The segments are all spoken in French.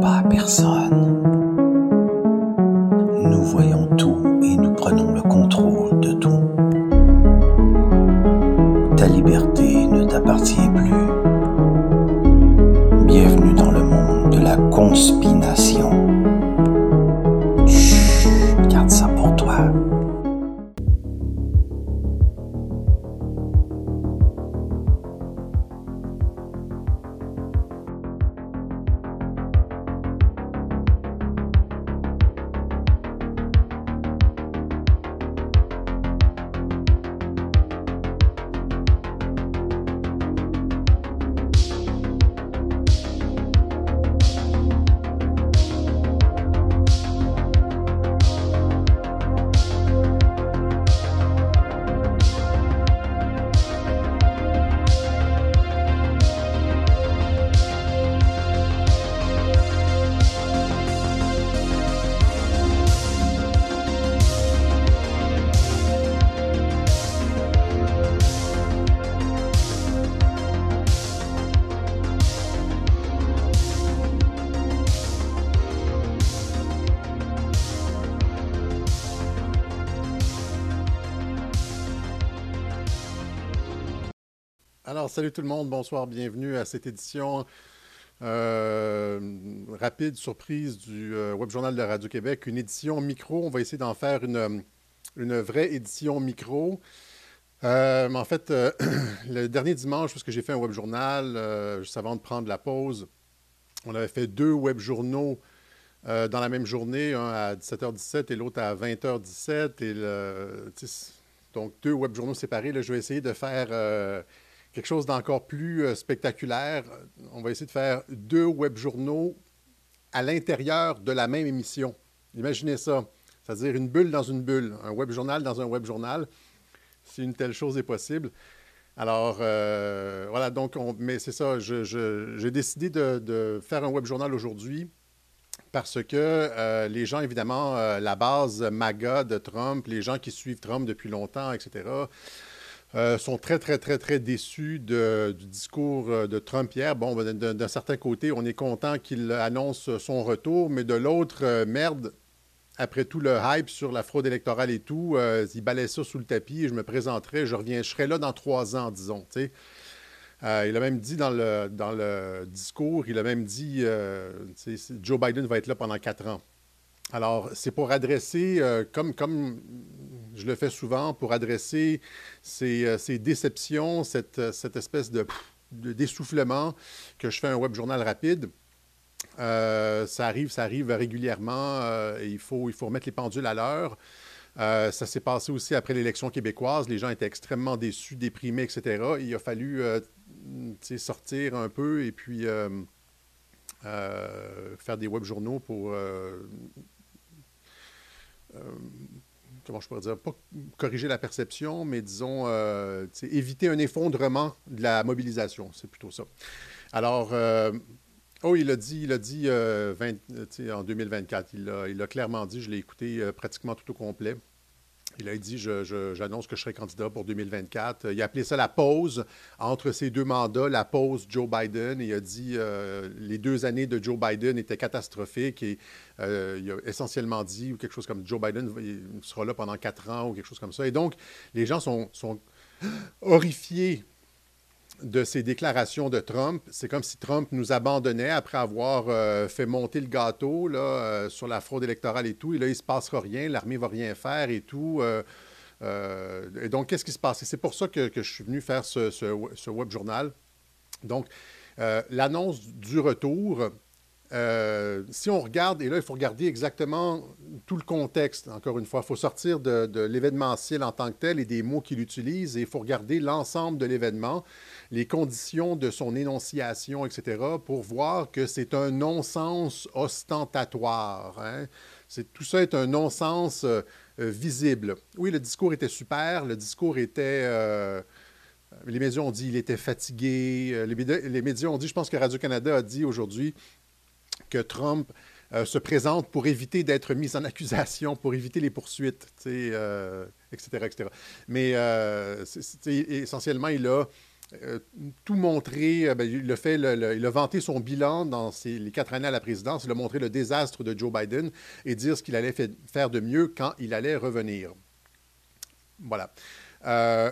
pas personne. Salut tout le monde, bonsoir, bienvenue à cette édition euh, rapide, surprise du euh, Web Journal de Radio-Québec, une édition micro. On va essayer d'en faire une, vraie édition micro. Euh, en fait, euh, le dernier dimanche, parce que j'ai fait un web journal, juste avant de prendre la pause, on avait fait deux web journaux dans la même journée, un à 17h17 et l'autre à 20h17. Et donc, deux web journaux séparés. Là, je vais essayer de faire quelque chose d'encore plus euh, spectaculaire. On va essayer de faire deux web journaux à l'intérieur de la même émission. Imaginez ça. C'est-à-dire une bulle dans une bulle, un web journal dans un web journal, si une telle chose est possible. Alors, euh, voilà, donc, on- mais c'est ça, j'ai décidé de, faire un web journal aujourd'hui parce que euh, les gens, évidemment, la base MAGA de Trump, les gens qui suivent Trump depuis longtemps, etc., euh, sont très, très, très, très déçus du discours euh, de Trump hier. Bon, ben, d'un certain côté, on est content qu'il annonce son retour, mais de l'autre, euh, merde, après tout le hype sur la fraude électorale et tout, euh, il balaye ça sous le tapis et je me présenterai, je reviens, je serai là dans trois ans, disons. il a même dit dans le, dans le discours, il a même dit, Joe Biden va être là pendant quatre ans. Alors, c'est pour adresser, euh, comme, comme je le fais souvent, pour adresser ces, euh, ces déceptions, cette, euh, cette espèce de, de d'essoufflement que je fais un web journal rapide. Ça arrive, ça arrive régulièrement. et il, faut, il faut remettre les pendules à l'heure. Ça s'est passé aussi après l'élection québécoise. Les gens étaient extrêmement déçus, déprimés, etc. Il a fallu sortir un peu et puis faire des web journaux pour comment je pourrais dire, pas corriger la perception, mais disons, euh, éviter un effondrement de la mobilisation. C'est plutôt ça. Alors, euh, oh, il a dit, il a dit euh, 20, euh, tu sais, en 2024, il a, il a clairement dit, je l'ai écouté euh, pratiquement tout au complet. Il a dit, j'annonce que je serai candidat pour 2024. Il a appelé ça la pause entre ces deux mandats, la pause Joe Biden. Il a dit euh, les deux années de Joe Biden étaient catastrophiques et euh, il a essentiellement dit ou quelque chose comme Joe Biden sera là pendant quatre ans ou quelque chose comme ça. Et donc, les gens sont, sont horrifiés de ces déclarations de Trump. C'est comme si Trump nous abandonnait après avoir euh, fait monter le gâteau là, euh, sur la fraude électorale et tout. Et là, il ne se passera rien, l'armée ne va rien faire et tout. euh, et donc, qu'est-ce qui se passe? C'est pour ça que, je suis venu faire ce, ce- web journal. Donc, l'annonce du retour, si on regarde, et là, il faut regarder exactement tout le contexte, encore une fois. Il faut sortir de, de l'événementiel en tant que tel et des mots qu'il utilise, et il faut regarder l'ensemble de l'événement, les conditions de son énonciation, etc., pour voir que c'est un non-sens ostentatoire. hein. Tout ça est un non-sens euh, euh, visible. Oui, le discours était super, le discours était... euh, les médias ont dit qu'il était fatigué. Les médias, ont dit, je pense que Radio-Canada a dit aujourd'hui que Trump se présente pour éviter d'être mis en accusation, pour éviter les poursuites, etc., etc. Mais euh, essentiellement, il a euh, tout montré, ben, il, a fait il a vanté son bilan dans les quatre années à la présidence, il a montré le désastre de Joe Biden et dire ce qu'il allait faire de mieux quand il allait revenir. Voilà.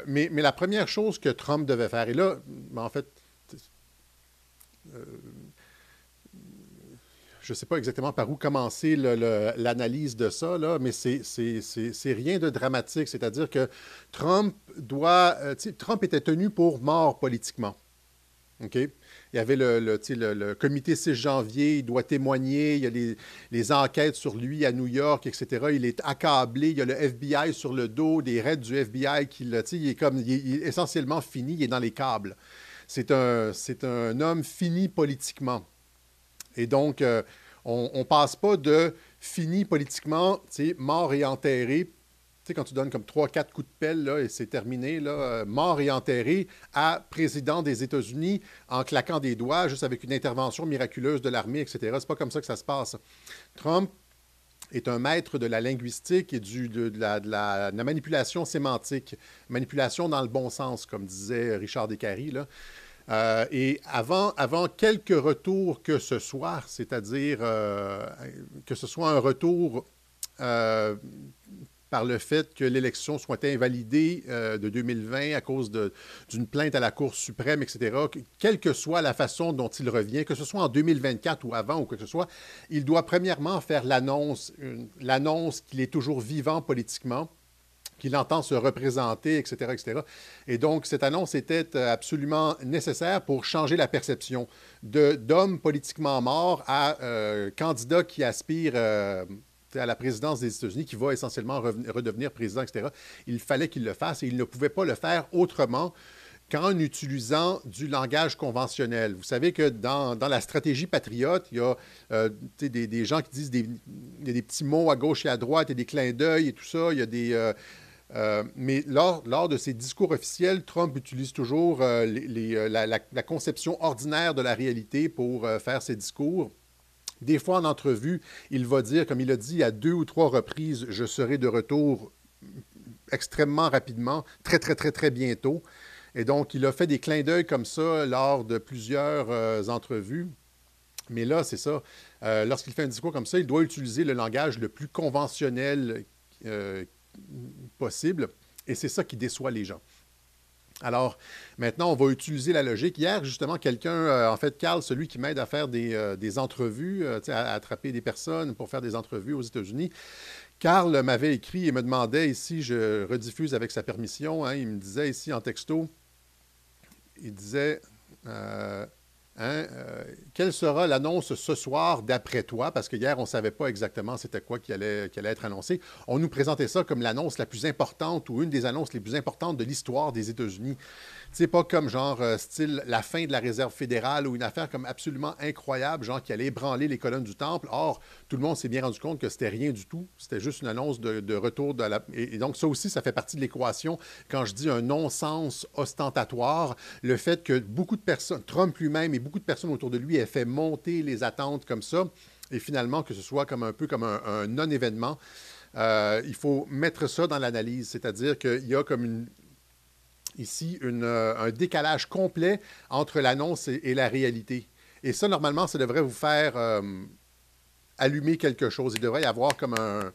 mais, mais, la première chose que Trump devait faire, et là, ben, en fait, je ne sais pas exactement par où commencer l'analyse de ça, là, mais c'est rien de dramatique. C'est-à-dire que Trump doit. Euh, Trump était tenu pour mort politiquement. OK? Il y avait le, le, comité 6 janvier, il doit témoigner, il y a les, enquêtes sur lui à New York, etc. Il est accablé, il y a le FBI sur le dos, des raids du FBI qui le. Il est comme. Il est, essentiellement fini, il est dans les câbles. C'est un, un homme fini politiquement. Et donc, euh, on ne passe pas de fini politiquement, mort et enterré. Quand tu donnes comme trois, quatre coups de pelle, là, et c'est terminé, là, euh, mort et enterré, à président des États-Unis en claquant des doigts, juste avec une intervention miraculeuse de l'armée, etc. C'est pas comme ça que ça se passe. Trump est un maître de la linguistique et du, de, la, de, la, manipulation sémantique, manipulation dans le bon sens, comme disait Richard Descaries. Là. Euh, et avant, avant quelques retours que ce soit, c'est-à-dire euh, que ce soit un retour euh, par le fait que l'élection soit invalidée de 2020 à cause d'une plainte à la Cour suprême, etc., quelle que soit la façon dont il revient, que ce soit en 2024 ou avant ou que ce soit, il doit premièrement faire l'annonce, l'annonce qu'il est toujours vivant politiquement qu'il entend se représenter, etc., etc. Et donc, cette annonce était euh, absolument nécessaire pour changer la perception d'homme politiquement mort à euh, candidat qui aspire euh, à la présidence des États-Unis, qui va essentiellement redevenir président, etc. Il fallait qu'il le fasse et il ne pouvait pas le faire autrement qu'en utilisant du langage conventionnel. Vous savez que dans, la stratégie patriote, il y a des, des, gens qui disent des, des, petits mots à gauche et à droite et des clins d'œil et tout ça. Il y a des, euh, mais lors, lors, de ses discours officiels, Trump utilise toujours euh, euh, la, conception ordinaire de la réalité pour faire ses discours. Des fois, en entrevue, il va dire, comme il a dit à deux ou trois reprises, je serai de retour extrêmement rapidement, très, très, très, très bientôt. Et donc, il a fait des clins d'œil comme ça lors de plusieurs entrevues. Mais là, c'est ça. Lorsqu'il fait un discours comme ça, il doit utiliser le langage le plus conventionnel possible. Et c'est ça qui déçoit les gens. Alors, maintenant, on va utiliser la logique. Hier, justement, quelqu'un, euh, en fait, Carl, celui qui m'aide à faire des, euh, entrevues, euh, à, attraper des personnes pour faire des entrevues aux États-Unis, Carl m'avait écrit et me demandait ici, je rediffuse avec sa permission, hein, il me disait ici en texto, il disait Hein, euh, quelle sera l'annonce ce soir d'après toi? Parce que hier, on ne savait pas exactement c'était quoi qui allait, qui allait, être annoncé. On nous présentait ça comme l'annonce la plus importante ou une des annonces les plus importantes de l'histoire des États-Unis. C'est pas comme genre euh, style la fin de la réserve fédérale ou une affaire comme absolument incroyable, genre qui allait ébranler les colonnes du temple. Or, tout le monde s'est bien rendu compte que c'était rien du tout. C'était juste une annonce de, retour de la. Et, donc, ça aussi, ça fait partie de l'équation. Quand je dis un non-sens ostentatoire, le fait que beaucoup de personnes, Trump lui-même et beaucoup de personnes autour de lui aient fait monter les attentes comme ça, et finalement que ce soit comme un peu comme un, non-événement. Euh, il faut mettre ça dans l'analyse, c'est-à-dire qu'il y a comme une, ici euh, un décalage complet entre l'annonce et, la réalité. Et ça, normalement, ça devrait vous faire euh, allumer quelque chose. Il devrait y avoir comme un,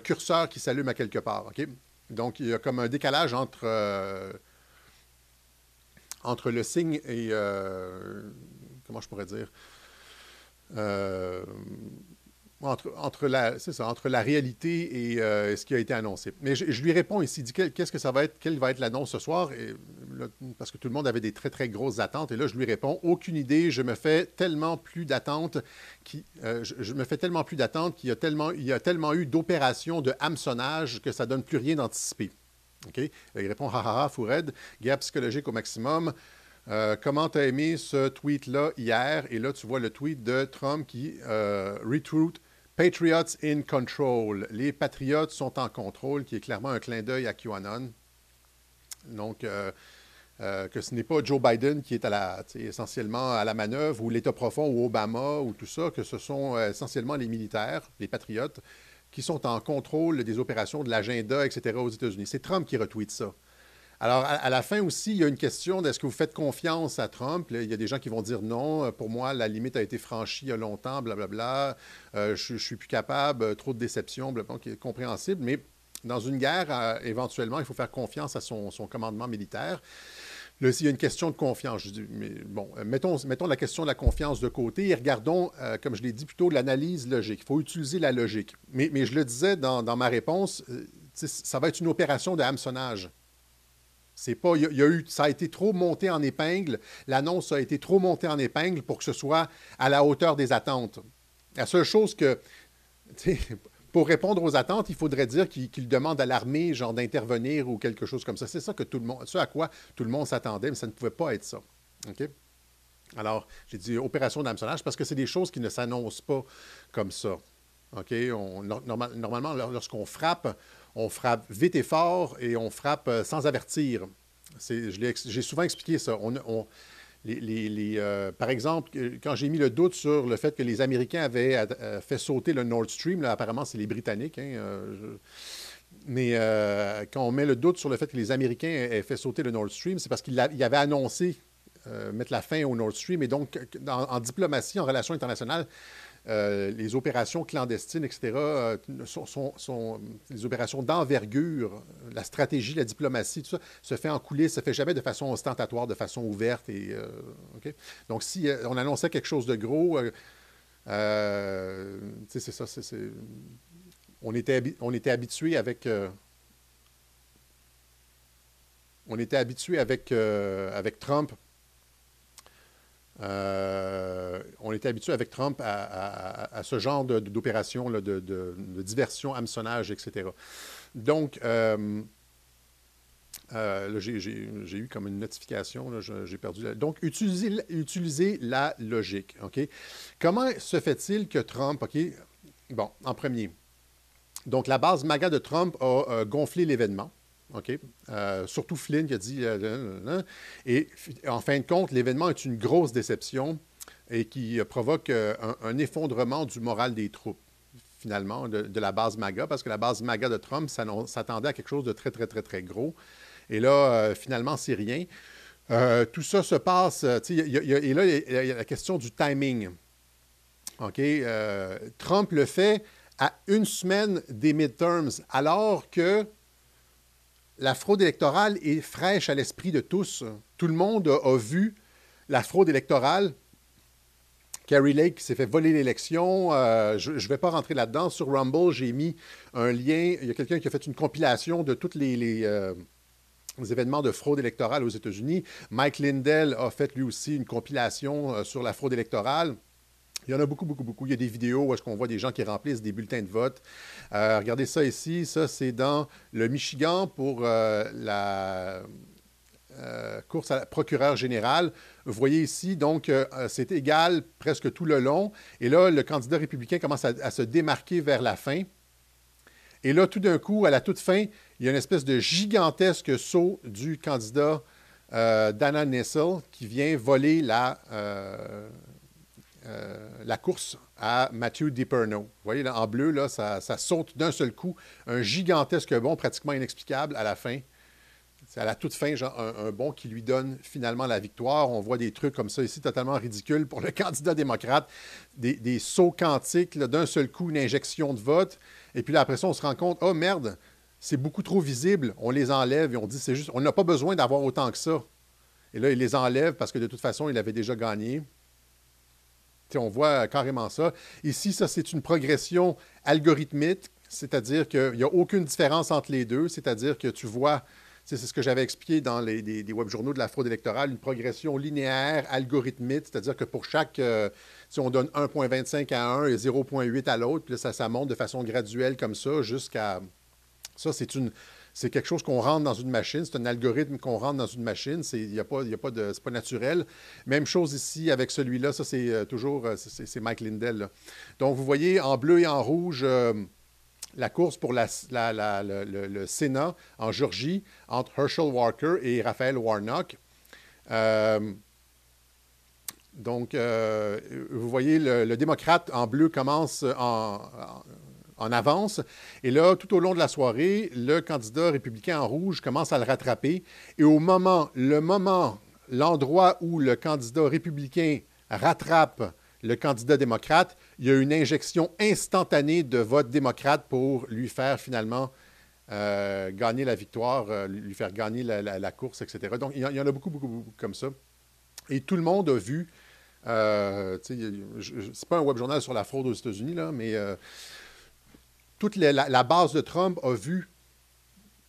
curseur qui s'allume à quelque part. Donc, il y a comme un décalage entre, euh, entre le signe et... comment je pourrais dire entre, la, ça, entre la réalité et euh, ce qui a été annoncé. Mais je, lui réponds ici, dit qu'est-ce que ça va être, quelle va être l'annonce ce soir, parce que tout le monde avait des très très grosses attentes. Et là, je lui réponds, aucune idée. Je me fais tellement plus d'attentes, euh, je, me fais tellement plus d'attentes qu'il y a tellement, il y a tellement eu d'opérations de hameçonnage que ça donne plus rien d'anticipé. Ok? Il répond, ha ha ha, Foured, guerre psychologique au maximum. Euh, comment tu as aimé ce tweet-là hier? Et là, tu vois le tweet de Trump qui euh, retweet Patriots in control. Les patriotes sont en contrôle, qui est clairement un clin d'œil à QAnon. Donc, euh, euh, que ce n'est pas Joe Biden qui est essentiellement à la manœuvre, ou l'État profond, ou Obama, ou tout ça, que ce sont euh, essentiellement les militaires, les patriotes, qui sont en contrôle des opérations, de l'agenda, etc. aux États-Unis. C'est Trump qui retweet ça. Alors, à, la fin aussi, il y a une question d'est-ce que vous faites confiance à Trump? il y a des gens qui vont dire non, pour moi, la limite a été franchie il y a longtemps, blablabla, euh, je ne suis plus capable, euh, trop de déception, blablabla, qui est compréhensible, mais dans une guerre, euh, éventuellement, il faut faire confiance à son, commandement militaire. Là, il y a une question de confiance. Je dis, mais bon, mettons, la question de la confiance de côté et regardons, comme je l'ai dit plutôt, l'analyse logique. Il faut utiliser la logique. Mais, mais je le disais dans, dans ma réponse, ça va être une opération de hameçonnage. C'est pas, il y, a eu, ça a été trop monté en épingle. L'annonce a été trop montée en épingle pour que ce soit à la hauteur des attentes. La seule chose que, pour répondre aux attentes, il faudrait dire qu'il demande à l'armée, genre, d'intervenir ou quelque chose comme ça. C'est ça que tout le monde, ce à quoi tout le monde s'attendait, mais ça ne pouvait pas être ça. OK? Alors, j'ai dit opération d'hameçonnage parce que c'est des choses qui ne s'annoncent pas comme ça. OK? Normalement, lorsqu'on frappe, on frappe vite et fort et on frappe euh, sans avertir. J'ai souvent expliqué ça. Euh, par exemple, quand j'ai mis le doute sur le fait que les Américains avaient euh, fait sauter le Nord Stream, là, apparemment c'est les Britanniques, hein, mais quand on met le doute sur le fait que les Américains aient fait sauter le Nord Stream, c'est parce qu'ils avaient annoncé mettre la fin au Nord Stream. Et donc, en diplomatie, en relations internationales, euh, les opérations clandestines, etc., euh, sont, des opérations d'envergure. La stratégie, la diplomatie, tout ça, se fait en coulisses, ne fait jamais de façon ostentatoire, de façon ouverte. Euh, Donc, si on annonçait quelque chose de gros, c'est ça, On était, habitué avec... on était avec Trump euh, on était habitué avec Trump à, ce genre d'opération, de, de, diversion, hameçonnage, etc. Donc, euh, euh, j'ai eu comme une notification, j'ai perdu. Donc, utiliser, utiliser la logique. Comment se fait-il que Trump, OK? Bon, en premier. Donc, la base MAGA de Trump a gonflé l'événement. OK? Euh, surtout Flynn qui a dit. Euh, et en fin de compte, l'événement est une grosse déception et qui provoque euh, un, effondrement du moral des troupes, finalement, de, la base MAGA, parce que la base MAGA de Trump s'attendait à quelque chose de très, très, très, très gros. Et là, finalement, c'est rien. tout ça se passe. et là, il y a la question du timing. OK? Trump le fait à une semaine des midterms, alors que la fraude électorale est fraîche à l'esprit de tous. Tout le monde a, vu la fraude électorale. Carrie Lake s'est fait voler l'élection. Euh, je ne vais pas rentrer là-dedans. Sur Rumble, j'ai mis un lien. Il y a quelqu'un qui a fait une compilation de tous les, euh, événements de fraude électorale aux États-Unis. Mike Lindell a fait lui aussi une compilation euh, sur la fraude électorale. Il y en a beaucoup, beaucoup, beaucoup. Il y a des vidéos où est-ce qu'on voit des gens qui remplissent des bulletins de vote. Euh, regardez ça ici. Ça, c'est dans le Michigan pour euh, la euh, course à la procureure générale. Vous voyez ici, donc, c'est égal presque tout le long. Et là, le candidat républicain commence à, se démarquer vers la fin. Et là, tout d'un coup, à la toute fin, il y a une espèce de gigantesque saut du candidat Dana Nessel qui vient voler la euh, la course à Matthew DiPerno. Vous voyez, là, en bleu, là, ça, saute d'un seul coup. Un gigantesque bond pratiquement inexplicable à la fin. C'est à la toute fin, genre, un, bond qui lui donne finalement la victoire. On voit des trucs comme ça ici, totalement ridicules pour le candidat démocrate. Des, sauts quantiques, d'un seul coup, une injection de vote. Et puis là, après ça, on se rend compte, oh merde, c'est beaucoup trop visible. On les enlève et on dit, c'est juste, on n'a pas besoin d'avoir autant que ça. Et là, il les enlève parce que de toute façon, il avait déjà gagné on voit carrément ça. Ici, ça, c'est une progression algorithmique, c'est-à-dire qu'il n'y a aucune différence entre les deux, c'est-à-dire que tu vois, c'est ce que j'avais expliqué dans les, des, web journaux de la fraude électorale, une progression linéaire, algorithmique, c'est-à-dire que pour chaque, euh, si on donne 1,25 à un et 0,8 à l'autre, puis ça, ça monte de façon graduelle comme ça jusqu'à... Ça, c'est une c'est quelque chose qu'on rentre dans une machine, c'est un algorithme qu'on rentre dans une machine, c'est y a pas, pas pas naturel. Même chose ici avec celui-là, ça c'est euh, toujours, euh, c'est Mike Lindell. Donc vous voyez en bleu et en rouge euh, la course pour le, Sénat en Georgie entre Herschel Walker et Raphaël Warnock. donc, vous voyez, le, démocrate en bleu commence en, en avance. Et là, tout au long de la soirée, le candidat républicain en rouge commence à le rattraper. Et au moment, le moment, l'endroit où le candidat républicain rattrape le candidat démocrate, il y a une injection instantanée de vote démocrate pour lui faire finalement euh, gagner la victoire, euh, lui faire gagner la, course, etc. Donc, il y, en a beaucoup, beaucoup, beaucoup comme ça. Et tout le monde a vu, euh, c'est pas un web journal sur la fraude aux États-Unis, là, mais toute la, base de Trump a vu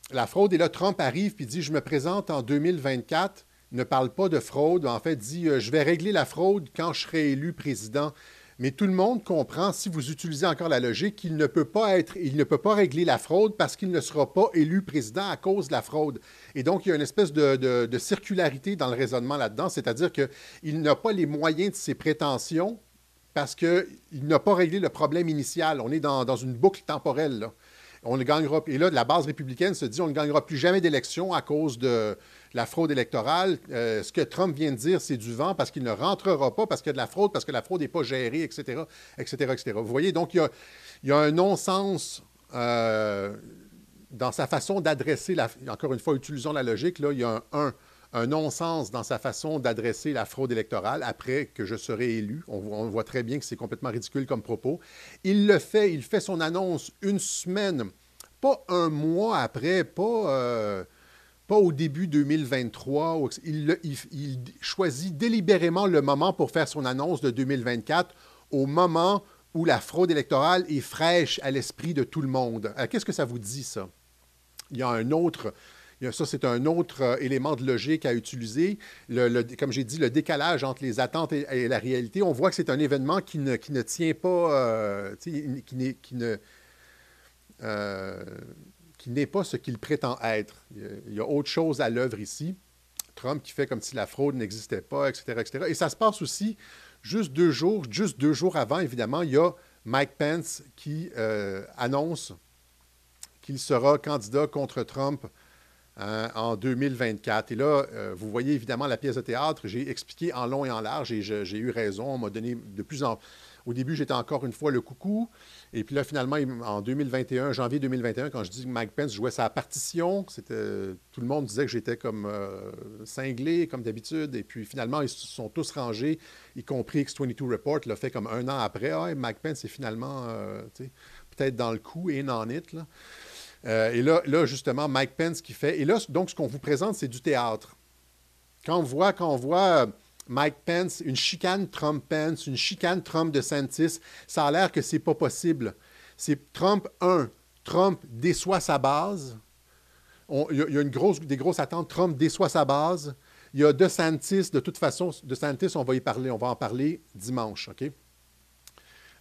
la fraude. Et là, Trump arrive et dit Je me présente en 2024 ne parle pas de fraude, en fait dit euh, je vais régler la fraude quand je serai élu président. Mais tout le monde comprend, si vous utilisez encore la logique, qu'il ne peut pas être, il ne peut pas régler la fraude parce qu'il ne sera pas élu président à cause de la fraude. Et donc, il y a une espèce de, circularité dans le raisonnement là-dedans, c'est-à-dire qu'il n'a pas les moyens de ses prétentions parce qu'il n'a pas réglé le problème initial. On est dans, une boucle temporelle. Là on ne gagnera. Et là, la base républicaine se dit on ne gagnera plus jamais d'élection à cause de la fraude électorale. Euh, ce que Trump vient de dire, c'est du vent parce qu'il ne rentrera pas parce qu'il y a de la fraude, parce que la fraude n'est pas gérée, etc., etc., etc. Vous voyez, donc il y a, un non-sens euh, dans sa façon d'adresser la. Encore une fois, utilisons la logique. Là, il y a un, un non-sens dans sa façon d'adresser la fraude électorale après que je serai élu. On, voit très bien que c'est complètement ridicule comme propos. Il le fait, il fait son annonce une semaine, pas un mois après, pas, euh, au début 2023. Il, il, choisit délibérément le moment pour faire son annonce de 2024 au moment où la fraude électorale est fraîche à l'esprit de tout le monde. Euh, qu'est-ce que ça vous dit, ça? Il y a un autre ça, c'est un autre euh, élément de logique à utiliser. comme j'ai dit, le décalage entre les attentes et, la réalité. On voit que c'est un événement qui ne, qui ne tient pas, euh, qui, qui, ne, euh, qui n'est pas ce qu'il prétend être. Il y a autre chose à l'œuvre ici. Trump qui fait comme si la fraude n'existait pas, etc., etc. Et ça se passe aussi juste deux jours, juste deux jours avant, évidemment, il y a Mike Pence qui annonce qu'il sera candidat contre Trump Hein, en 2024. Et là, euh, vous voyez évidemment la pièce de théâtre. J'ai expliqué en long et en large et j'ai eu raison. On m'a donné de plus en... Au début, j'étais encore une fois le coucou. Et puis là, finalement, en 2021, janvier 2021, quand je dis que Mike Pence jouait sa partition, tout le monde disait que j'étais comme euh, cinglé, comme d'habitude. Et puis finalement, ils se sont tous rangés, y compris X22 Report, l'a fait comme un an après. Ah, Mike Pence est finalement euh, peut-être dans le coup et en it. Là. Euh, et là, là, justement, Mike Pence qui fait. Et là, donc, ce qu'on vous présente, c'est du théâtre. Quand on voit, quand euh, Mike Pence, une chicane Trump-Pence, une chicane Trump de Santis, ça a l'air que c'est pas possible. C'est Trump, un, Trump déçoit sa base. Il y, a une grosse, des grosses attentes. Trump déçoit sa base. Il y a DeSantis, de toute façon, DeSantis, on va y parler, on va en parler dimanche, OK?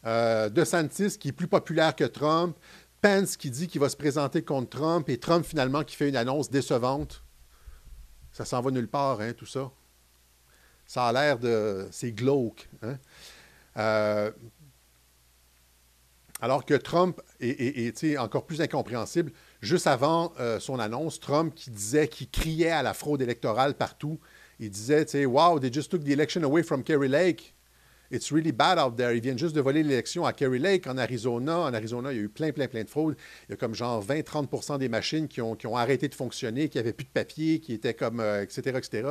Euh, DeSantis, qui est plus populaire que Trump, Pence qui dit qu'il va se présenter contre Trump et Trump finalement qui fait une annonce décevante. Ça s'en va nulle part, hein, tout ça. Ça a l'air de. C'est glauque. Hein. Euh, alors que Trump est, encore plus incompréhensible. Juste avant euh, son annonce, Trump qui disait, qui criait à la fraude électorale partout, il disait, tu sais, Wow, they just took the election away from Kerry Lake. It's really bad out there. Ils viennent juste de voler l'élection à Kerry Lake, en Arizona. En Arizona, il y a eu plein, plein, plein de fraudes. Il y a comme genre 20-30% des machines qui ont, arrêté de fonctionner, qui n'avaient plus de papier, qui étaient comme, etc., euh, etc.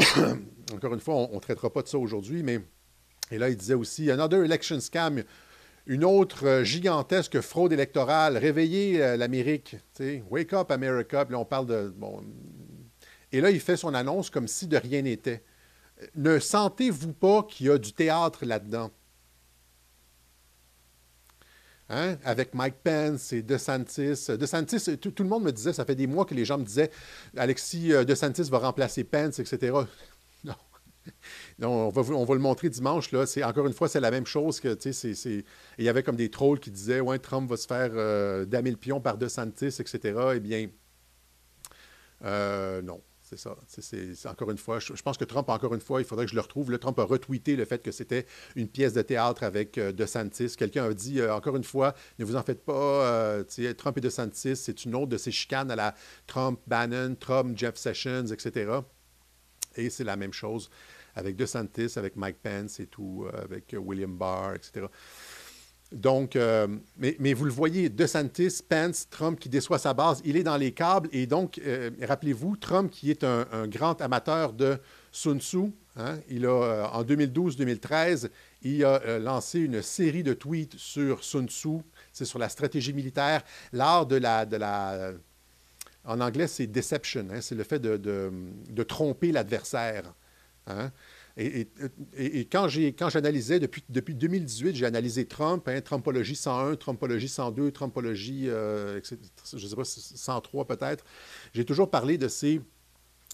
Encore une fois, on ne traitera pas de ça aujourd'hui, mais... Et là, il disait aussi, Another election scam, une autre euh, gigantesque fraude électorale. Réveillez euh, l'Amérique. Wake up, America. Là, on parle de... Bon... Et là, il fait son annonce comme si de rien n'était ne sentez-vous pas qu'il y a du théâtre là-dedans? Hein? Avec Mike Pence et DeSantis. DeSantis, tout, tout, le monde me disait, ça fait des mois que les gens me disaient, Alexis, euh, DeSantis va remplacer Pence, etc. Non. on, va, on, va, le montrer dimanche. Là. Encore une fois, c'est la même chose que, il y avait comme des trolls qui disaient, ouais, Trump va se faire euh, le pion par DeSantis, etc. Eh bien, euh, non. C'est ça. Encore une fois, je, pense que Trump, encore une fois, il faudrait que je le retrouve. Le Trump a retweeté le fait que c'était une pièce de théâtre avec euh, DeSantis. Quelqu'un a dit, euh, encore une fois, ne vous en faites pas, euh, Trump et DeSantis, c'est une autre de ces chicanes à la Trump, Bannon, Trump, Jeff Sessions, etc. Et c'est la même chose avec DeSantis, avec Mike Pence et tout, avec William Barr, etc. Donc, euh, mais, vous le voyez, DeSantis, Pence, Trump qui déçoit sa base, il est dans les câbles. Et donc, euh, rappelez-vous, Trump qui est un, grand amateur de Sun Tzu, hein, il a, euh, en 2012-2013, il a lancé une série de tweets sur Sun Tzu, c'est sur la stratégie militaire, l'art de la. En anglais, c'est deception, hein, c'est le fait de tromper l'adversaire. Hein. Et, quand, j'analysais, depuis, depuis 2018, j'ai analysé Trump, hein, Trumpologie 101, Trumpologie 102, Trumpologie, euh, je ne sais pas, 103 peut-être. J'ai toujours parlé de ces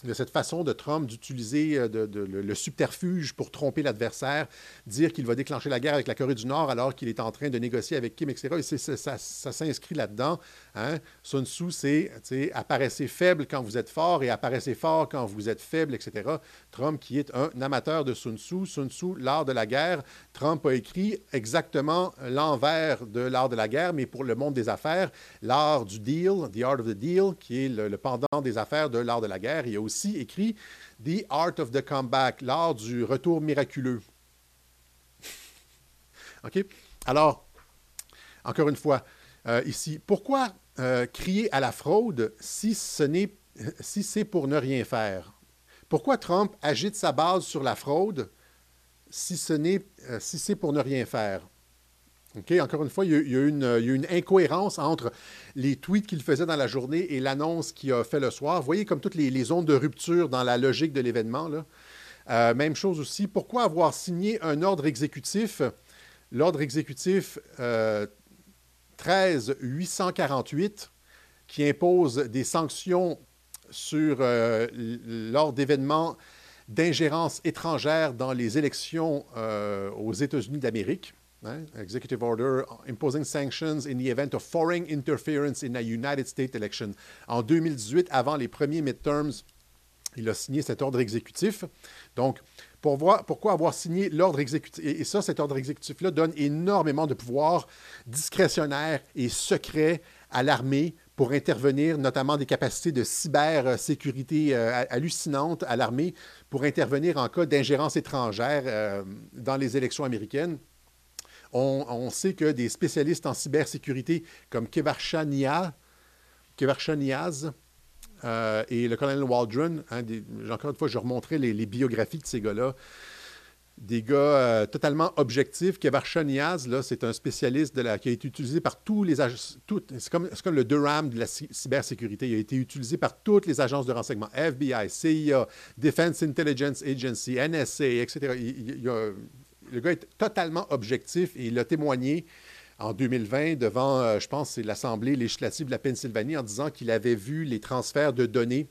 de cette façon de Trump d'utiliser euh, le, subterfuge pour tromper l'adversaire, dire qu'il va déclencher la guerre avec la Corée du Nord alors qu'il est en train de négocier avec Kim, etc. Et ça, s'inscrit là-dedans. Hein? Sun Tzu, c'est apparaissez faible quand vous êtes fort et apparaissez fort quand vous êtes faible, etc. Trump, qui est un amateur de Sun Tzu, Sun Tzu, l'art de la guerre, Trump a écrit exactement l'envers de l'art de la guerre, mais pour le monde des affaires, l'art du deal, the art of the deal, qui est le, pendant des affaires de l'art de la guerre. Il y a écrit The Art of the Comeback, l'art du retour miraculeux. Alors, encore une fois, euh, ici, pourquoi euh, crier à la fraude n'est si c'est pour ne rien faire? Pourquoi Trump agite sa base sur la fraude euh, si c'est pour ne rien faire? Encore une fois, il y, a, une, une, incohérence entre les tweets qu'il faisait dans la journée et l'annonce qu'il a fait le soir. Vous voyez comme toutes les, zones de rupture dans la logique de l'événement. Euh, même chose aussi, pourquoi avoir signé un ordre exécutif, l'ordre exécutif 13 848, qui impose des sanctions sur euh, lors d'événements d'ingérence étrangère dans les élections euh, aux États-Unis d'Amérique. Executive Order imposing sanctions in the event of foreign interference in a United States election. En 2018, avant les premiers midterms, il a signé cet ordre exécutif. Donc, pour voir, pourquoi avoir signé l'ordre exécutif? Et, ça, cet ordre exécutif-là donne énormément de pouvoirs discrétionnaires et secrets à l'armée pour intervenir, notamment des capacités de cybersécurité euh, hallucinantes à l'armée, pour intervenir en cas d'ingérence étrangère euh, dans les élections américaines. On, sait que des spécialistes en cybersécurité comme Kevarsha Niaz euh, et le colonel Waldron, hein, encore une fois, je remontrais les, biographies de ces gars-là. Des gars euh, totalement objectifs. Kevarsha Niaz, c'est un spécialiste qui a été utilisé par tous les agences. C'est comme, le Durham de la cybersécurité. Il a été utilisé par toutes les agences de renseignement FBI, CIA, Defense Intelligence Agency, NSA, etc. Il, il, a, le gars est totalement objectif et il a témoigné en 2020 devant, euh, je pense, l'Assemblée législative de la Pennsylvanie en disant qu'il avait vu les transferts de données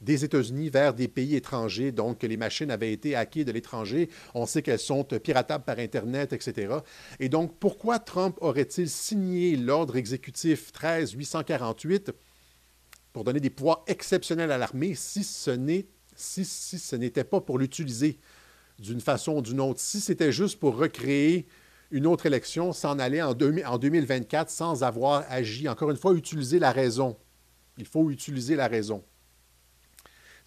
des États-Unis vers des pays étrangers, donc que les machines avaient été hackées de l'étranger. On sait qu'elles sont piratables par Internet, etc. Et donc, pourquoi Trump aurait-il signé l'ordre exécutif 13 848 pour donner des pouvoirs exceptionnels à l'armée si ce n'était si, si pas pour l'utiliser? D'une façon ou d'une autre. Si c'était juste pour recréer une autre élection, s'en aller en, en 2024 sans avoir agi, encore une fois, utiliser la raison. Il faut utiliser la raison.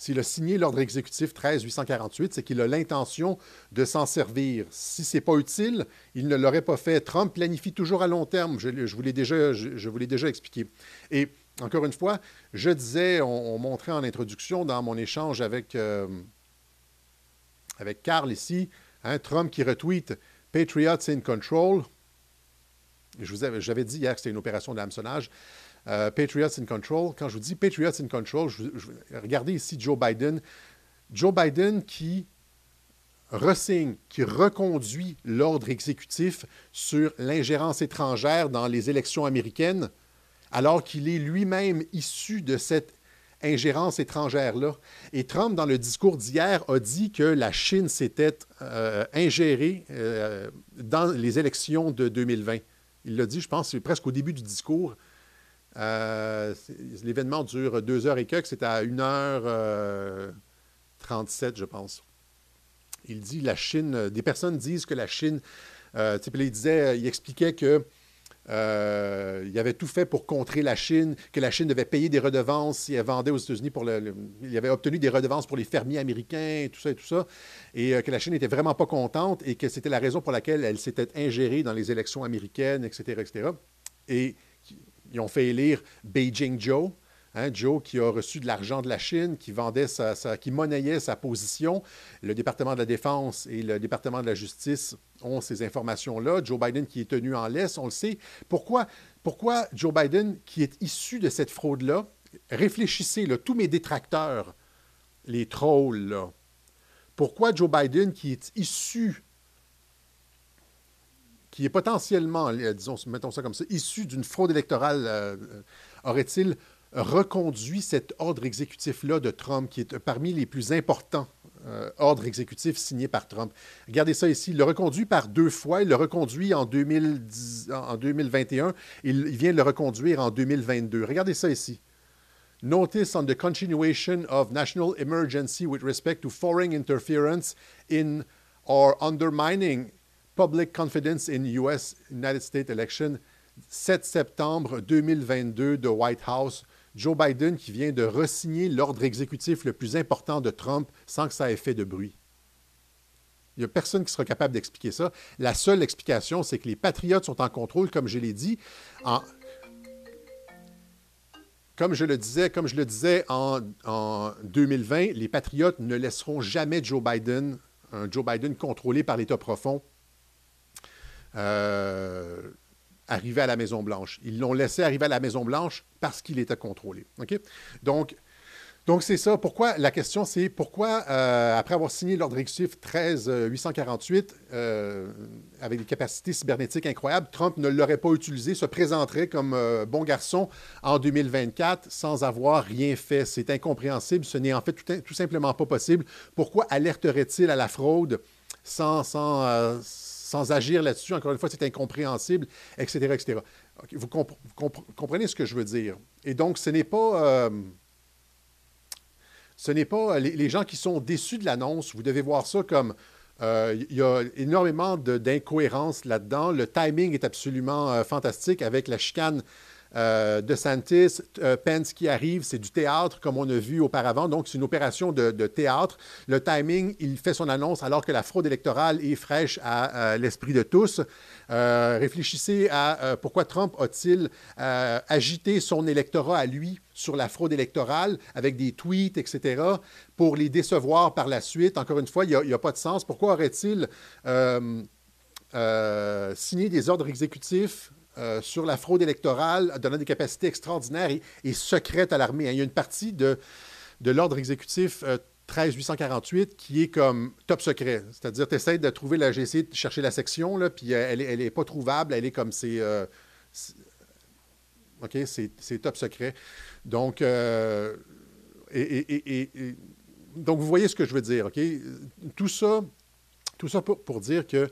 S'il a signé l'ordre exécutif 13-848, c'est qu'il a l'intention de s'en servir. Si ce n'est pas utile, il ne l'aurait pas fait. Trump planifie toujours à long terme. Je, je vous l'ai déjà, je, déjà, expliqué. Et encore une fois, je disais, on, montrait en introduction dans mon échange avec, euh, avec Carl ici, hein, Trump qui retweet Patriots in control. Je vous avais, j'avais dit hier que c'était une opération d'hameçonnage. Euh, Patriots in control. Quand je vous dis Patriots in control, regardez ici Joe Biden. Joe Biden qui ressigne, qui reconduit l'ordre exécutif sur l'ingérence étrangère dans les élections américaines, alors qu'il est lui-même issu de cette ingérence étrangère-là. Et Trump, dans le discours d'hier, a dit que la Chine s'était euh, ingérée euh, dans les élections de 2020. Il l'a dit, je pense, presque au début du discours. Euh, l'événement dure deux heures et quelques, c'est à 1h37, je pense. Il dit la Chine, des personnes disent que la Chine, il disait, il expliquait que euh, il avait tout fait pour contrer la Chine, que la Chine devait payer des redevances si elle vendait aux États-Unis pour Il avait obtenu des redevances pour les fermiers américains, tout ça et tout ça. Et euh, que la Chine n'était vraiment pas contente et que c'était la raison pour laquelle elle s'était ingérée dans les élections américaines, etc., etc. Et ils ont fait élire Beijing Joe, Hein, Joe qui a reçu de l'argent de la Chine, qui vendait sa, qui monnayait sa position. Le département de la Défense et le département de la Justice ont ces informations-là. Joe Biden qui est tenu en laisse, on le sait. Pourquoi, pourquoi Joe Biden, qui est issu de cette fraude-là, réfléchissez, tous mes détracteurs, les trolls, pourquoi Joe Biden, qui est issu qui est potentiellement, disons, mettons ça comme ça, issu d'une fraude électorale, euh, euh, aurait-il reconduit cet ordre exécutif-là de Trump, qui est parmi les plus importants euh, ordres exécutifs signés par Trump. Regardez ça ici. Il l'a reconduit par deux fois. Il l'a reconduit en, 2010, en 2021. Il, vient le reconduire en 2022. Regardez ça ici. Notice on the continuation of national emergency with respect to foreign interference in or undermining public confidence in U.S. United States election. 7 septembre 2022 de White House. Joe Biden qui vient de resigner l'ordre exécutif le plus important de Trump sans que ça ait fait de bruit. Il n'y a personne qui sera capable d'expliquer ça. La seule explication, c'est que les patriotes sont en contrôle, comme je l'ai dit. Comme je le disais, comme je le disais en, 2020, les patriotes ne laisseront jamais Joe Biden, Joe Biden contrôlé par l'État profond, euh, arriver à la Maison-Blanche. Ils l'ont laissé arriver à la Maison-Blanche parce qu'il était contrôlé. Donc, donc c'est ça. Pourquoi La question, c'est pourquoi, euh, après avoir signé l'ordre exécutif 13848 euh, avec des capacités cybernétiques incroyables, Trump ne l'aurait pas utilisé, se présenterait comme euh, bon garçon en 2024 sans avoir rien fait. C'est incompréhensible. Ce n'est en fait tout, tout, simplement pas possible. Pourquoi alerterait-il à la fraude sans, sans sans agir là-dessus. Encore une fois, c'est incompréhensible, etc. etc. Vous, comprenez ce que je veux dire? Et donc, ce n'est pas... Euh, ce n'est pas les, gens qui sont déçus de l'annonce, vous devez voir ça comme euh, il y a énormément d'incohérences là-dedans. Le timing est absolument euh, fantastique avec la chicane euh, de Santis, euh, Pence qui arrive, c'est du théâtre comme on a vu auparavant. Donc, c'est une opération de, théâtre. Le timing, il fait son annonce alors que la fraude électorale est fraîche à, l'esprit de tous. Euh, réfléchissez à pourquoi Trump a-t-il agité son électorat à lui sur la fraude électorale avec des tweets, etc., pour les décevoir par la suite. Encore une fois, il n'y a, pas de sens. Pourquoi aurait-il signé des ordres exécutifs euh, sur la fraude électorale, donnant des capacités extraordinaires et, secrètes à l'armée. Hein. Il y a une partie de, de l'ordre exécutif 13848 euh, qui est comme top secret. C'est-à-dire, tu essaies de trouver la. De chercher la section, là, puis elle n'est elle est pas trouvable. Elle est comme c'est. Euh, OK, c'est top secret. Donc, donc, vous voyez ce que je veux dire, OK? Tout ça, tout ça pour, pour dire que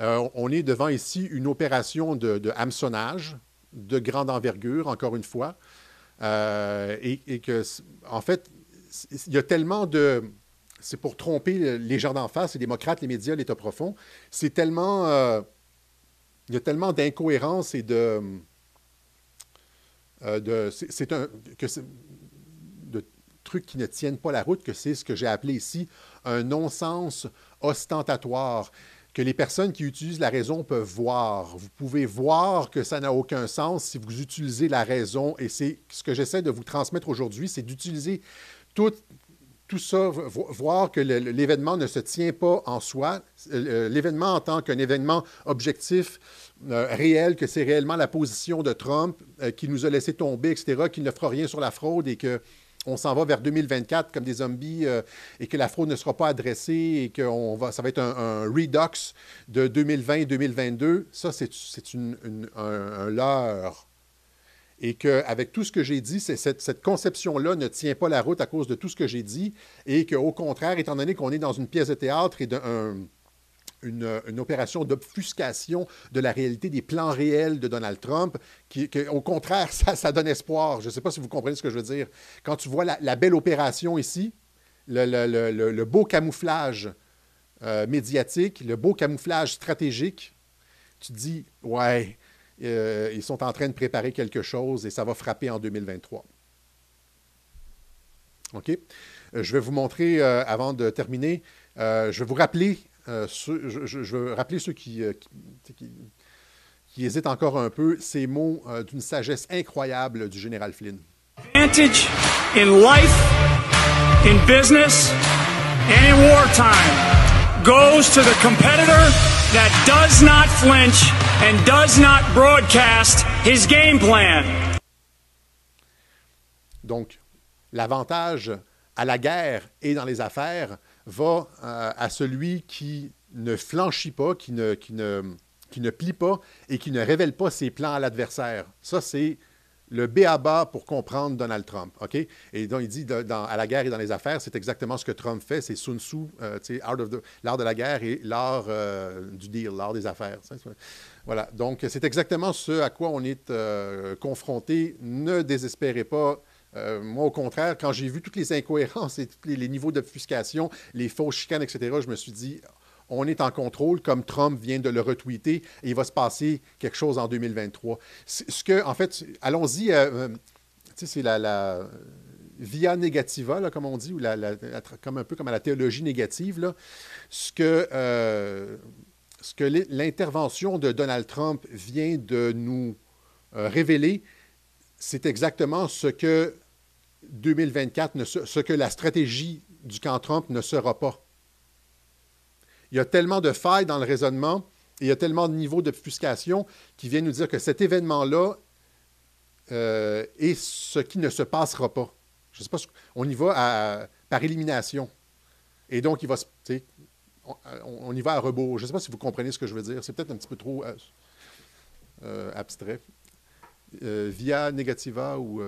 euh, on est devant ici une opération de, hameçonnage de grande envergure, encore une fois, euh, et, que, en fait, il y a tellement de... C'est pour tromper les gens d'en face, les démocrates, les médias, l'État profond. C'est tellement... Euh, il y a tellement d'incohérences et de... de c'est un... Que de trucs qui ne tiennent pas la route, que c'est ce que j'ai appelé ici un non-sens ostentatoire que les personnes qui utilisent la raison peuvent voir. Vous pouvez voir que ça n'a aucun sens si vous utilisez la raison. Et c'est ce que j'essaie de vous transmettre aujourd'hui, c'est d'utiliser tout, tout ça, voir que l'événement ne se tient pas en soi. Euh, l'événement en tant qu'un événement objectif, euh, réel, que c'est réellement la position de Trump euh, qui nous a laissé tomber, etc., qu'il ne fera rien sur la fraude et que on s'en va vers 2024 comme des zombies euh, et que la fraude ne sera pas adressée et que ça va être un, redux de 2020-2022, ça, c'est un, leurre. Et qu'avec tout ce que j'ai dit, cette, cette conception-là ne tient pas la route à cause de tout ce que j'ai dit et qu'au contraire, étant donné qu'on est dans une pièce de théâtre et d'un une, opération d'obfuscation de la réalité des plans réels de Donald Trump, qui, au contraire, ça, donne espoir. Je ne sais pas si vous comprenez ce que je veux dire. Quand tu vois la, belle opération ici, le, beau camouflage euh, médiatique, le beau camouflage stratégique, tu te dis, ouais, euh, ils sont en train de préparer quelque chose et ça va frapper en 2023. OK? Euh, je vais vous montrer, avant de terminer, je vais vous rappeler, ceux, je, veux rappeler ceux qui, qui, qui, hésitent encore un peu, ces mots d'une sagesse incroyable du général Flynn. Advantage in life, in business, and in wartime goes to the competitor that does not flinch and does not broadcast his game plan. Donc, l'avantage à la guerre et dans les affaires va euh, à celui qui ne flanchit pas, qui ne, qui, ne, qui ne plie pas et qui ne révèle pas ses plans à l'adversaire. Ça, c'est le B à bas pour comprendre Donald Trump. OK? Et donc, il dit à la guerre et dans les affaires, c'est exactement ce que Trump fait. C'est Sun Tzu, euh, l'art de la guerre et l'art euh, du deal, l'art des affaires. Voilà. Donc, c'est exactement ce à quoi on est euh, confronté. Ne désespérez pas. Moi, au contraire, quand j'ai vu toutes les incohérences et les, les niveaux d'obfuscation, les fausses chicanes, etc., je me suis dit, on est en contrôle, comme Trump vient de le retweeter, et il va se passer quelque chose en 2023. Ce que, en fait, allons-y, euh, euh, c'est la, via negativa, comme on dit, ou comme un peu comme à la théologie négative, euh, ce que l'intervention de Donald Trump vient de nous révéler, c'est exactement ce que 2024, ce que la stratégie du camp Trump ne sera pas il y a tellement de failles dans le raisonnement et il y a tellement de niveaux d'obfuscation qui viennent nous dire que cet événement-là euh, est ce qui ne se passera pas. Je sais pas, on y va par élimination. Et donc, on, y va à rebours. Je ne sais pas si vous comprenez ce que je veux dire. C'est peut-être un petit peu trop euh, abstrait. Via negativa ou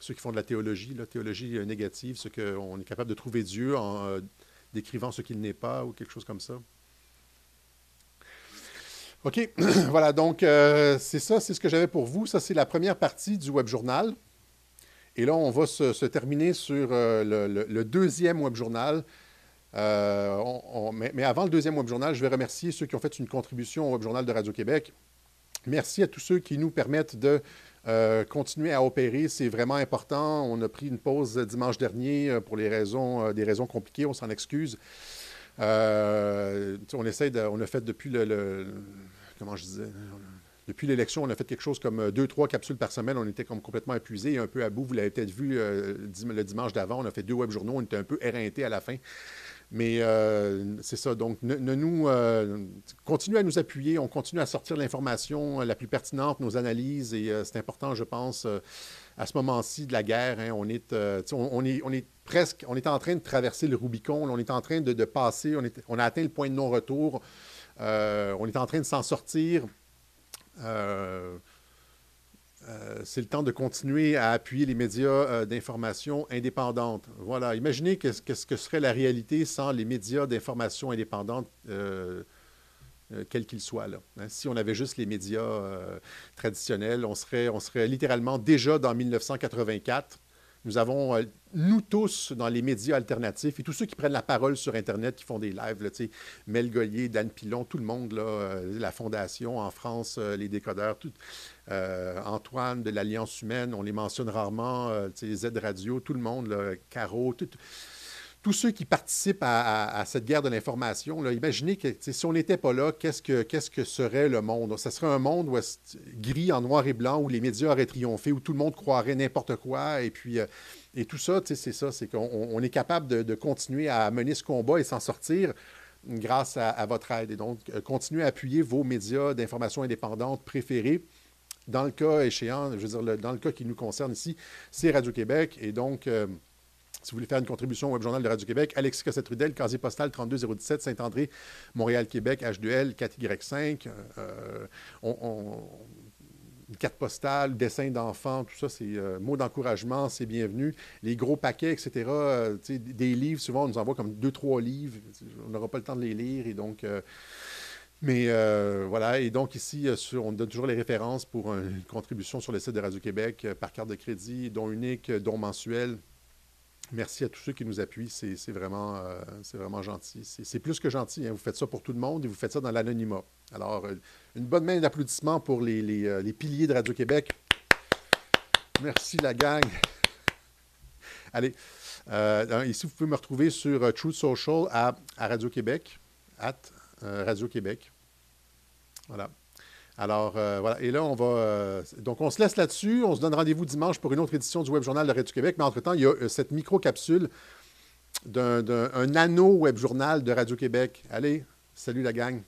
ceux qui font de la théologie, la théologie négative, ce qu'on est capable de trouver Dieu en décrivant ce qu'il n'est pas ou quelque chose comme ça. OK, voilà, donc euh, c'est ça, c'est ce que j'avais pour vous. Ça, c'est la première partie du web journal. Et là, on va se, terminer sur euh, le, deuxième web journal. Euh, mais, mais, avant le deuxième web journal, je vais remercier ceux qui ont fait une contribution au web journal de Radio-Québec. Merci à tous ceux qui nous permettent de euh, continuer à opérer, c'est vraiment important. On a pris une pause dimanche dernier euh, pour les raisons, euh, des raisons compliquées, on s'en excuse. on on a fait depuis le, comment je disais, depuis l'élection, on a fait quelque chose comme deux, trois capsules par semaine. On était comme complètement épuisés, un peu à bout. Vous l'avez peut-être vu le dimanche d'avant. On a fait deux web journaux. On était un peu éreintés à la fin. Mais euh, c'est ça. Donc, ne, nous euh, continuez à nous appuyer. On continue à sortir l'information la plus pertinente, nos analyses. Et euh, c'est important, je pense, à ce moment-ci de la guerre. Hein, on, est, on, est, on est presque, on est en train de traverser le Rubicon. On est en train de, passer. On, est, on, a atteint le point de non-retour. on est en train de s'en sortir. Euh, c'est le temps de continuer à appuyer les médias euh, d'information indépendantes. Voilà. Imaginez qu'est-ce que serait la réalité sans les médias d'information indépendantes, euh, quels qu'ils soient. Hein. si on avait juste les médias traditionnels, on serait, on serait littéralement déjà dans 1984 nous avons, euh, nous tous, dans les médias alternatifs, et tous ceux qui prennent la parole sur Internet, qui font des lives, Mel Gollier, Dan Pilon, tout le monde, euh, la Fondation en France, euh, les décodeurs, tout, Antoine de l'Alliance humaine, on les mentionne rarement, Z Radio, tout le monde, Caro, tout, tous ceux qui participent à, cette guerre de l'information, imaginez que si on n'était pas là, qu'est-ce que, serait le monde? Ce serait un monde gris en noir et blanc où les médias auraient triomphé, où tout le monde croirait n'importe quoi. Et puis, euh, et tout ça, c'est ça, c'est qu'on est capable de, continuer à mener ce combat et s'en sortir grâce à, votre aide. Et donc, euh, continuez à appuyer vos médias d'information indépendante préférés. Dans le cas échéant, je veux dire, dans le cas qui nous concerne ici, c'est Radio-Québec. Et donc, euh, si vous voulez faire une contribution au Web Journal de Radio-Québec, Alexis Cossette-Rudel, casier postal 32017, Saint-André, Montréal-Québec, H2L, 4Y5. Euh, une carte postale, dessin d'enfants, tout ça, c'est euh, mots d'encouragement, c'est bienvenu. Les gros paquets, etc., euh, des livres, souvent, on nous envoie comme deux, trois livres. On n'aura pas le temps de les lire. Et donc, mais voilà, et donc ici, on donne toujours les références pour une contribution sur le site de Radio-Québec par carte de crédit, don unique, don mensuel. Merci à tous ceux qui nous appuient. C'est vraiment, euh, vraiment gentil. C'est plus que gentil. Hein. Vous faites ça pour tout le monde et vous faites ça dans l'anonymat. Alors, euh, une bonne main d'applaudissements pour euh, les, piliers de Radio-Québec. Merci, la gang. Allez, ici, vous pouvez me retrouver sur Truth Social à, à Radio-Québec, at Radio-Québec. Voilà. Alors, euh, voilà. Et là, on va. Euh, donc, on se laisse là-dessus. On se donne rendez-vous dimanche pour une autre édition du Web Journal de Radio-Québec. Mais entre-temps, il y a euh, cette micro-capsule d'un nano Web Journal de Radio-Québec. Allez, salut la gang.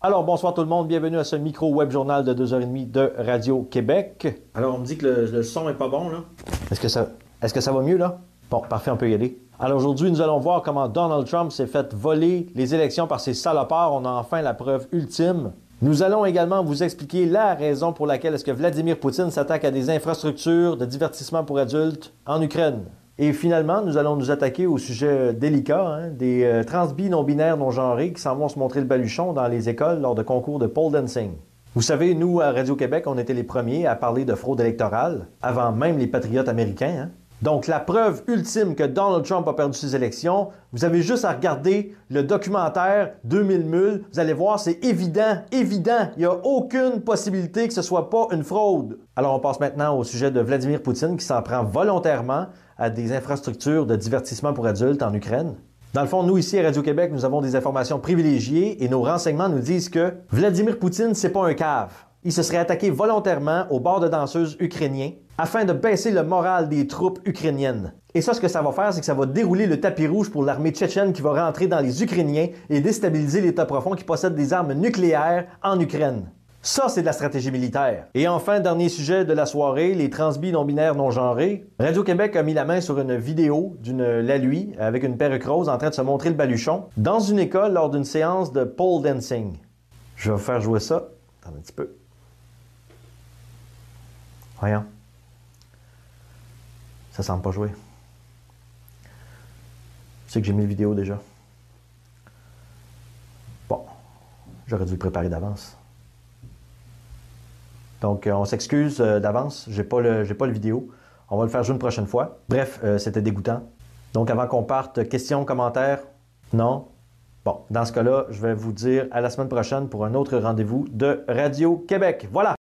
Alors, bonsoir tout le monde. Bienvenue à ce micro Web Journal de 2h30 de Radio-Québec. Alors, on me dit que le, son est pas bon, là. Est-ce que, ça, est que ça va mieux, là? Bon, parfait, on peut y aller. Alors aujourd'hui, nous allons voir comment Donald Trump s'est fait voler les élections par ses salopards. On a enfin la preuve ultime. Nous allons également vous expliquer la raison pour laquelle est-ce que Vladimir Poutine s'attaque à des infrastructures de divertissement pour adultes en Ukraine. Et finalement, nous allons nous attaquer au sujet délicat hein, des euh, transbis non-binaires non-genrés qui s'en vont se montrer le baluchon dans les écoles lors de concours de pole dancing. Vous savez, nous, à Radio-Québec, on était les premiers à parler de fraude électorale, avant même les patriotes américains. Hein. Donc, la preuve ultime que Donald Trump a perdu ses élections, vous avez juste à regarder le documentaire 2000 mules. Vous allez voir, c'est évident, évident. Il n'y a aucune possibilité que ce soit pas une fraude. Alors, on passe maintenant au sujet de Vladimir Poutine qui s'en prend volontairement à des infrastructures de divertissement pour adultes en Ukraine. Dans le fond, nous ici à Radio-Québec, nous avons des informations privilégiées et nos renseignements nous disent que Vladimir Poutine, c'est pas un cave. Il se serait attaqué volontairement au bord de danseuses ukrainiens afin de baisser le moral des troupes ukrainiennes. Et ça, ce que ça va faire, c'est que ça va dérouler le tapis rouge pour l'armée tchétchène qui va rentrer dans les Ukrainiens et déstabiliser l'État profond qui possède des armes nucléaires en Ukraine. Ça, c'est de la stratégie militaire. Et enfin, dernier sujet de la soirée, les transbis non-binaires non-genrés. Radio-Québec a mis la main sur une vidéo d'une Lalui avec une perruque rose en train de se montrer le baluchon dans une école lors d'une séance de pole dancing. Je vais faire jouer ça. Attends un petit peu. Voyons. Ça semble pas jouer. C'est que j'ai mis la vidéo déjà. Bon, j'aurais dû le préparer d'avance. Donc, euh, on s'excuse euh, d'avance. J'ai pas le, pas le vidéo. On va le faire jouer une prochaine fois. Bref, euh, c'était dégoûtant. Donc, avant qu'on parte, questions, commentaires? Non? Bon, dans ce cas-là, je vais vous dire à la semaine prochaine pour un autre rendez-vous de Radio Québec. Voilà!